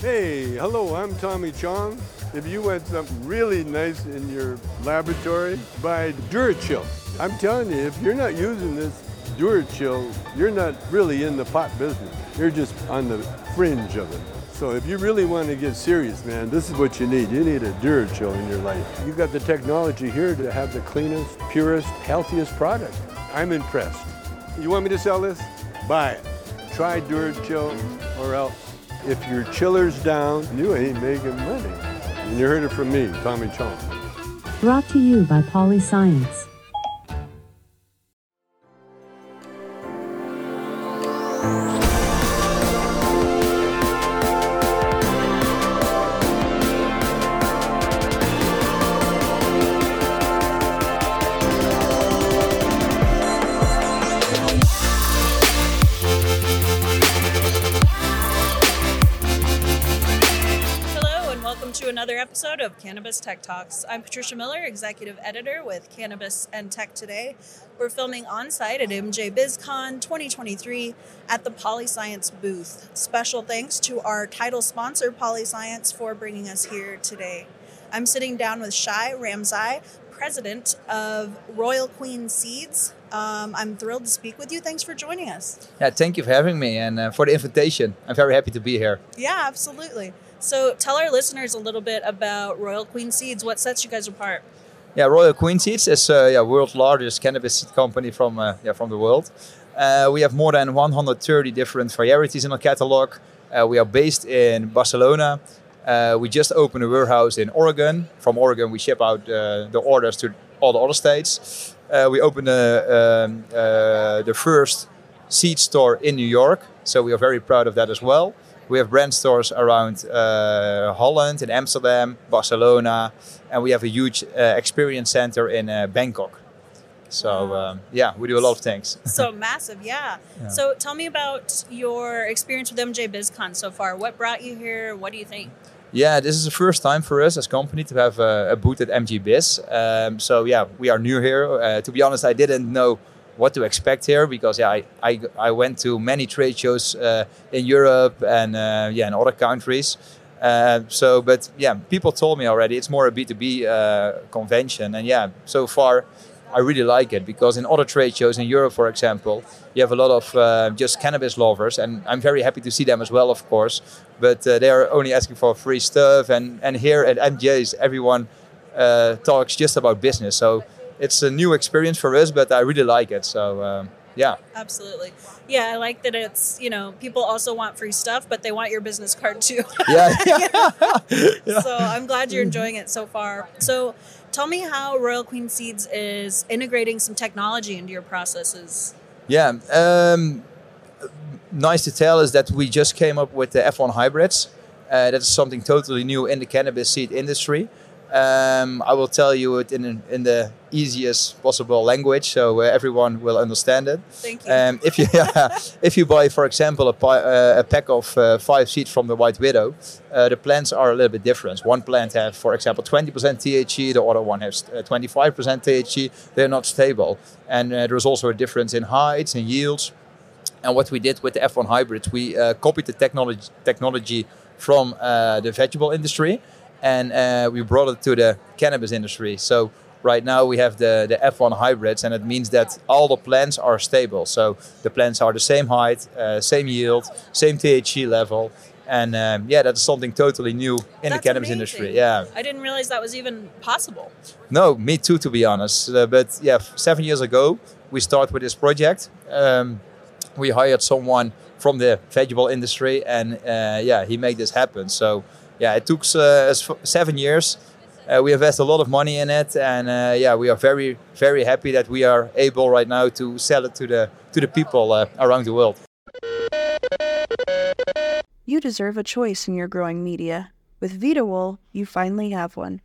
Hey, hello, I'm Tommy Chong. If you want something really nice in your laboratory, buy DuraChill. I'm telling you, if you're not using this DuraChill, you're not really in the pot business. You're just on the fringe of it. So if you really want to get serious, man, this is what you need. You need a DuraChill in your life. You've got the technology here to have the cleanest, purest, healthiest product. I'm impressed. You want me to sell this? Buy it. Try DuraChill or else. If your chiller's down, you ain't making money. And you heard it from me, Tommy Chong. Brought to you by Polyscience. To another episode of Cannabis Tech Talks. I'm Patricia Miller, executive editor with Cannabis and Tech Today. We're filming on site at MJ BizCon 2023 at the Polyscience booth. Special thanks to our title sponsor, Polyscience, for bringing us here today. I'm sitting down with Shai Ramsahai, president of Royal Queen Seeds. Um, I'm thrilled to speak with you. Thanks for joining us. Yeah, thank you for having me and uh, for the invitation. I'm very happy to be here. Yeah, absolutely. So tell our listeners a little bit about Royal Queen Seeds. What sets you guys apart? Yeah, Royal Queen Seeds is uh, yeah world's largest cannabis seed company from uh, yeah from the world. Uh, we have more than 130 different varieties in our catalog. Uh, we are based in Barcelona. Uh, we just opened a warehouse in Oregon. From Oregon, we ship out uh, the orders to all the other states. Uh, we opened uh, um, the first seed store in New York, so we are very proud of that as well. We have brand stores around uh, Holland, in Amsterdam, Barcelona, and we have a huge uh, experience center in uh, Bangkok. So um, yeah, we do a lot of things. So massive, yeah. Yeah. So tell me about your experience with MJ BizCon so far. What brought you here? What do you think? Yeah, this is the first time for us as company to have a, a booth at MJ Biz. Um, so yeah, we are new here. Uh, to be honest, I didn't know what to expect here because yeah, I, I, I went to many trade shows uh, in Europe and uh, yeah in other countries. Uh, so, but yeah, people told me already it's more a B2B uh, convention, and yeah, so far I really like it because in other trade shows in Europe, for example, you have a lot of uh, just cannabis lovers, and I'm very happy to see them as well, of course. But uh, they are only asking for free stuff, and and here at MJ's, everyone talks just about business. So it's a new experience for us, but I really like it. So um, yeah, Absolutely. Yeah, I like that it's, you know, people also want free stuff, but they want your business card too. yeah, so I'm glad you're enjoying it so far. So tell me how Royal Queen Seeds is integrating some technology into your processes. Yeah. Um, nice to tell is that we just came up with the F1 hybrids. Uh, that's something totally new in the cannabis seed industry. Um, I will tell you it in, in the easiest possible language so uh, everyone will understand it. Thank you. Um, if you if you buy, for example, a, pi- uh, a pack of uh, five seeds from the White Widow, uh, the plants are a little bit different. One plant has, for example, 20% THC. The other one has uh, 25% THC. They're not stable, and uh, there's also a difference in heights and yields. And what we did with the F1 hybrids, we uh, copied the technology technology from uh, the vegetable industry, and uh, we brought it to the cannabis industry. So right now we have the, the F1 hybrids, and it means that all the plants are stable. So the plants are the same height, uh, same yield, same THC level, and um, yeah, that's something totally new in That's the cannabis amazing. industry. Yeah. I didn't realize that was even possible. No, me too, to be honest. Uh, but yeah, seven years ago, we started with this project. Um, we hired someone from the vegetable industry, and uh, yeah, he made this happen. So yeah, it took uh, seven years. Uh, we invested a lot of money in it, and uh, yeah, we are very, very happy that we are able right now to sell it to the to the people around the world. You deserve a choice in your growing media. With VitaWool, you finally have one.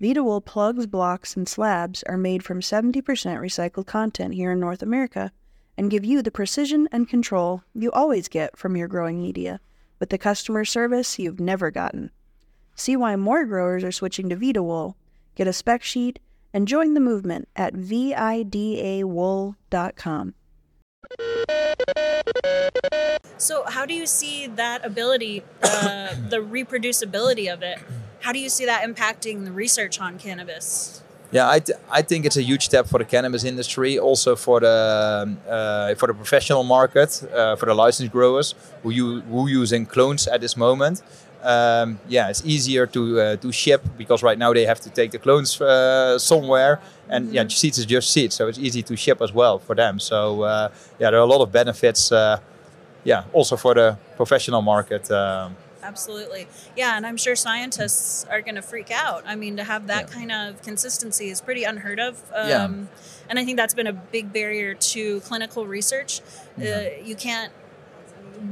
VitaWool plugs, blocks, and slabs are made from 70% recycled content here in North America and give you the precision and control you always get from your growing media with the customer service you've never gotten. See why more growers are switching to VitaWool. Get a spec sheet and join the movement at vidawool.com. So, how do you see that ability, uh, the reproducibility of it? How do you see that impacting the research on cannabis? Yeah, I, I think it's a huge step for the cannabis industry, also for the um, uh, for the professional market, uh, for the licensed growers who you who using clones at this moment. Um, yeah, it's easier to uh, to ship because right now they have to take the clones uh, somewhere, and yeah, seeds is just seeds, so it's easy to ship as well for them. So uh, yeah, there are a lot of benefits. uh, yeah, also for the professional market. um Absolutely. Yeah, and I'm sure scientists are going to freak out. I mean, to have that Yeah. kind of consistency is pretty unheard of. Um, Yeah. And I think that's been a big barrier to clinical research. Uh, you can't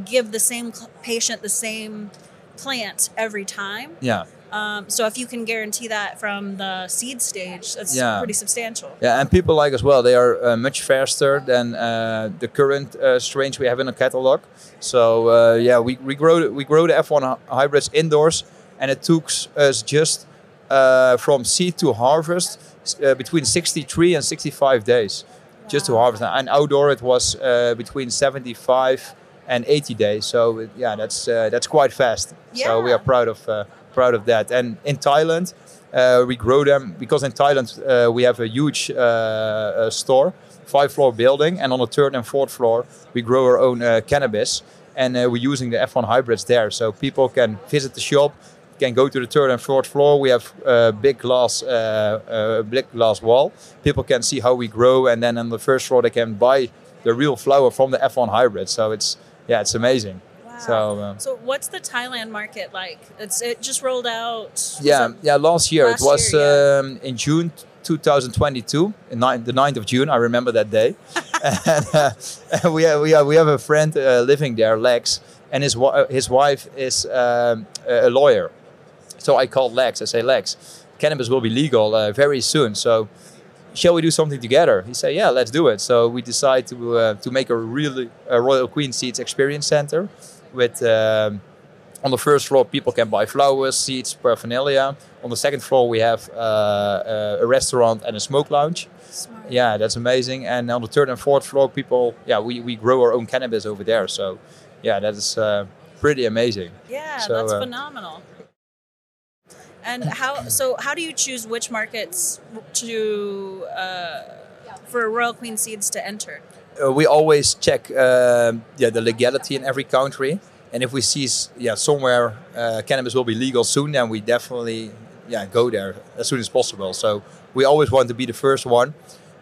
give the same cl- patient the same plant every time. yeah. Um, so if you can guarantee that from the seed stage, that's Yeah. pretty substantial. Yeah, and people like as well. They are uh, much faster than uh, the current uh, strains we have in the catalog. So uh, yeah, we, we grow the, we grow the F1 hybrids indoors, and it took us just uh, from seed to harvest uh, between 63 and 65 days, just to harvest. And outdoor it was uh, between 75 and 80 days. So yeah, that's uh, that's quite fast. So we are proud of uh, proud of that. And in Thailand, uh, we grow them because in Thailand uh, we have a huge uh, uh, store, five floor building, and on the third and fourth floor we grow our own uh, cannabis, and uh, we're using the F1 hybrids there, so people can visit the shop. Can go to the third and fourth floor. We have uh, big glass, big glass wall. People can see how we grow, and then on the first floor they can buy the real flower from the F1 hybrid. So it's yeah, it's amazing. Wow. So uh, So what's the Thailand market like? It's it just rolled out. yeah, yeah. Last year Last it was year, yeah. um, in June 2022, in nine, the 9th of June. I remember that day. and, uh, we have we have we have a friend uh, living there, Lex, and his his wife is um, a lawyer. So I called Lex. I say, Lex, cannabis will be legal uh, very soon. So shall we do something together? He said, yeah, let's do it. So we decide to uh, to make a really a Royal Queen Seeds Experience Center with. Um, on the first floor, people can buy flowers, seeds, paraphernalia. On the second floor, we have uh, uh, a restaurant and a smoke lounge. Smart. Yeah, that's amazing. And on the third and fourth floor, people, yeah, we, we grow our own cannabis over there. So, yeah, that is uh, pretty amazing. Yeah, So, that's uh, phenomenal. And how? So how do you choose which markets to uh, for Royal Queen Seeds to enter? Uh, we always check um, yeah, the legality in every country. And if we see yeah, somewhere uh, cannabis will be legal soon, then we definitely yeah, go there as soon as possible. So we always want to be the first one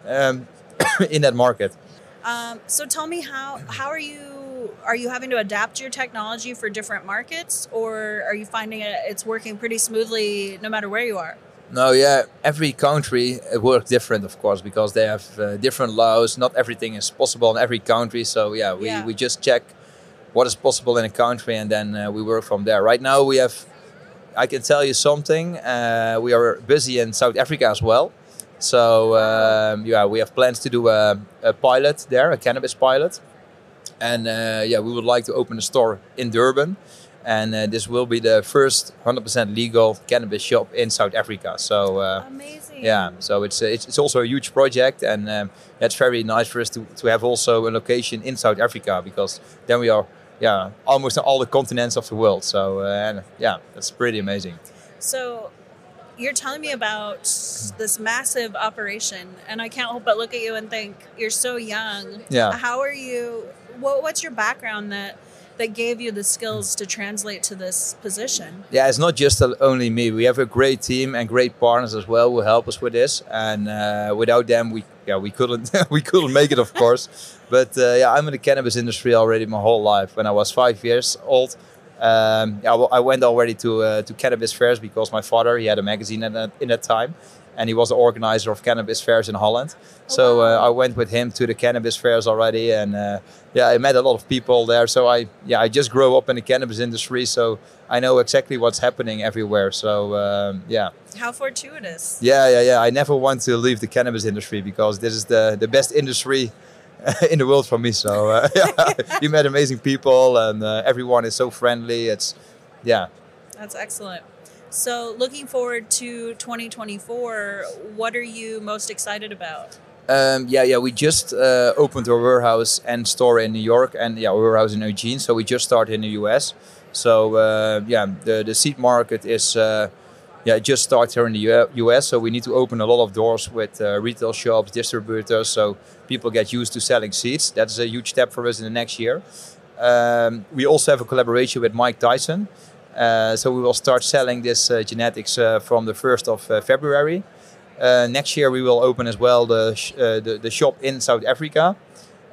um, in that market. Um, so tell me how how are you are you having to adapt your technology for different markets, or are you finding it it's working pretty smoothly no matter where you are? No, yeah, every country it works different, of course, because they have uh, different laws. Not everything is possible in every country. So yeah, we, Yeah. we just check what is possible in a country, and then uh, we work from there. Right now, we have. I can tell you something. Uh, we are busy in South Africa as well. So um, yeah, we have plans to do a, a pilot there, a cannabis pilot, and uh, yeah, we would like to open a store in Durban, and uh, this will be the first 100% legal cannabis shop in South Africa. So uh, Amazing. yeah, so it's, uh, it's it's also a huge project, and um, it's very nice for us to, to have also a location in South Africa because then we are yeah almost on all the continents of the world. So uh, yeah, that's pretty amazing. So you're telling me about this massive operation, and I can't help but look at you and think you're so young. Yeah. How are you? What, what's your background that that gave you the skills to translate to this position? Yeah, it's not just only me. We have a great team and great partners as well who help us with this. And uh, without them, we yeah we couldn't we couldn't make it, of course. But uh, yeah, I'm in the cannabis industry already my whole life. When I was five years old, um, I went already to uh, to cannabis fairs because my father he had a magazine in that, in that time, and he was the organizer of cannabis fairs in Holland. so uh, I went with him to the cannabis fairs already, and uh, yeah, I met a lot of people there. So I yeah I just grew up in the cannabis industry, so I know exactly what's happening everywhere. So um, yeah. How fortuitous. Yeah, yeah, yeah. I never want to leave the cannabis industry because this is the, the best industry in the world for me. So uh, yeah, you met amazing people and uh, everyone is so friendly. It's yeah, That's excellent. So, looking forward to 2024, what are you most excited about? Um, yeah, yeah. We just uh, opened our warehouse and store in New York, and yeah, warehouse in Eugene. So we just started in the US. So uh, yeah, the the seed market is uh, yeah just started here in the US. So we need to open a lot of doors with uh, retail shops, distributors, so people get used to selling seeds. That's a huge step for us in the next year. Um, we also have a collaboration with Mike Tyson. Uh, so we will start selling this uh, genetics uh, from the 1st of February. Uh, next year we will open as well the, sh- uh, the the shop in South Africa,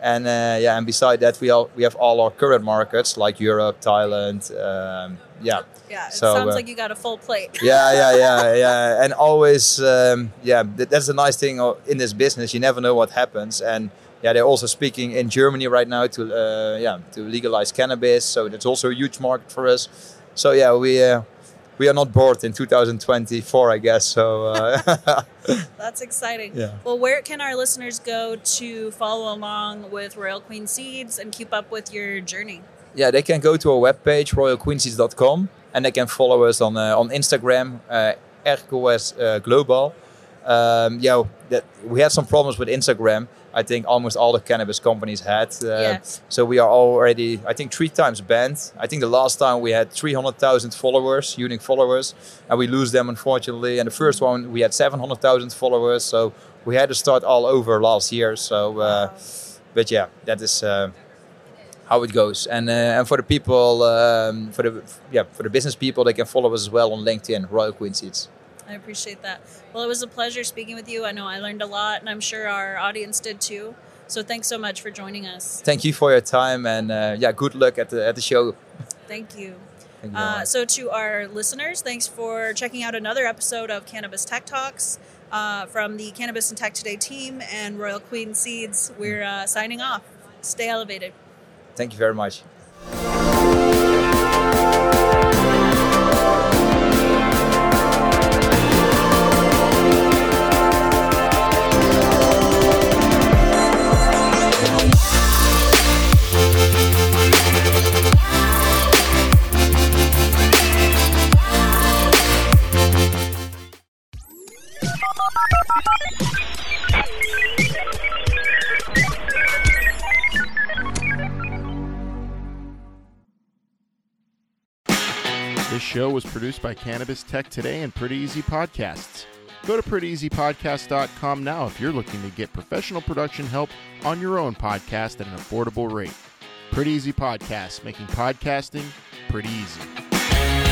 and uh, yeah, and beside that we all we have all our current markets like Europe, Thailand, um, yeah, Yeah, it So, sounds uh, like you got a full plate. yeah, yeah, yeah, yeah, and always um, yeah, that's the nice thing in this business. You never know what happens, and yeah, they're also speaking in Germany right now to uh, yeah to legalize cannabis, so that's also a huge market for us. So yeah, we. Uh, we are not bored in 2024, I guess. So uh, That's exciting. Yeah. Well, where can our listeners go to follow along with Royal Queen Seeds and keep up with your journey? yeah, they can go to our webpage, royalqueenseeds.com, and they can follow us on uh, on Instagram, uh, RQS uh, Global. Um, yeah, that, we had some problems with Instagram. I think almost all the cannabis companies had. Uh. So we are already, I think, three times banned. I think the last time we had 300,000 followers, unique followers, and we lose them unfortunately. And the first one we had 700,000 followers, so we had to start all over last year. So, uh, but yeah, that is. Uh, how it goes. And uh, and for the people, um, for the yeah, for the business people, they can follow us as well on LinkedIn, Royal Queen Seeds. I appreciate that. Well, it was a pleasure speaking with you. I know I learned a lot, and I'm sure our audience did too. So thanks so much for joining us. Thank you for your time, and uh, yeah, good luck at the at the show. Thank you. Thank you Uh, so, to our listeners, thanks for checking out another episode of Cannabis Tech Talks uh, from the Cannabis and Tech Today team and Royal Queen Seeds. We're uh, signing off. Stay elevated. Thank you very much. This show was produced by Cannabis Tech Today and Pretty Easy Podcasts. Go to prettyeasypodcast.com now if you're looking to get professional production help on your own podcast at an affordable rate. Pretty Easy Podcasts, making podcasting pretty easy.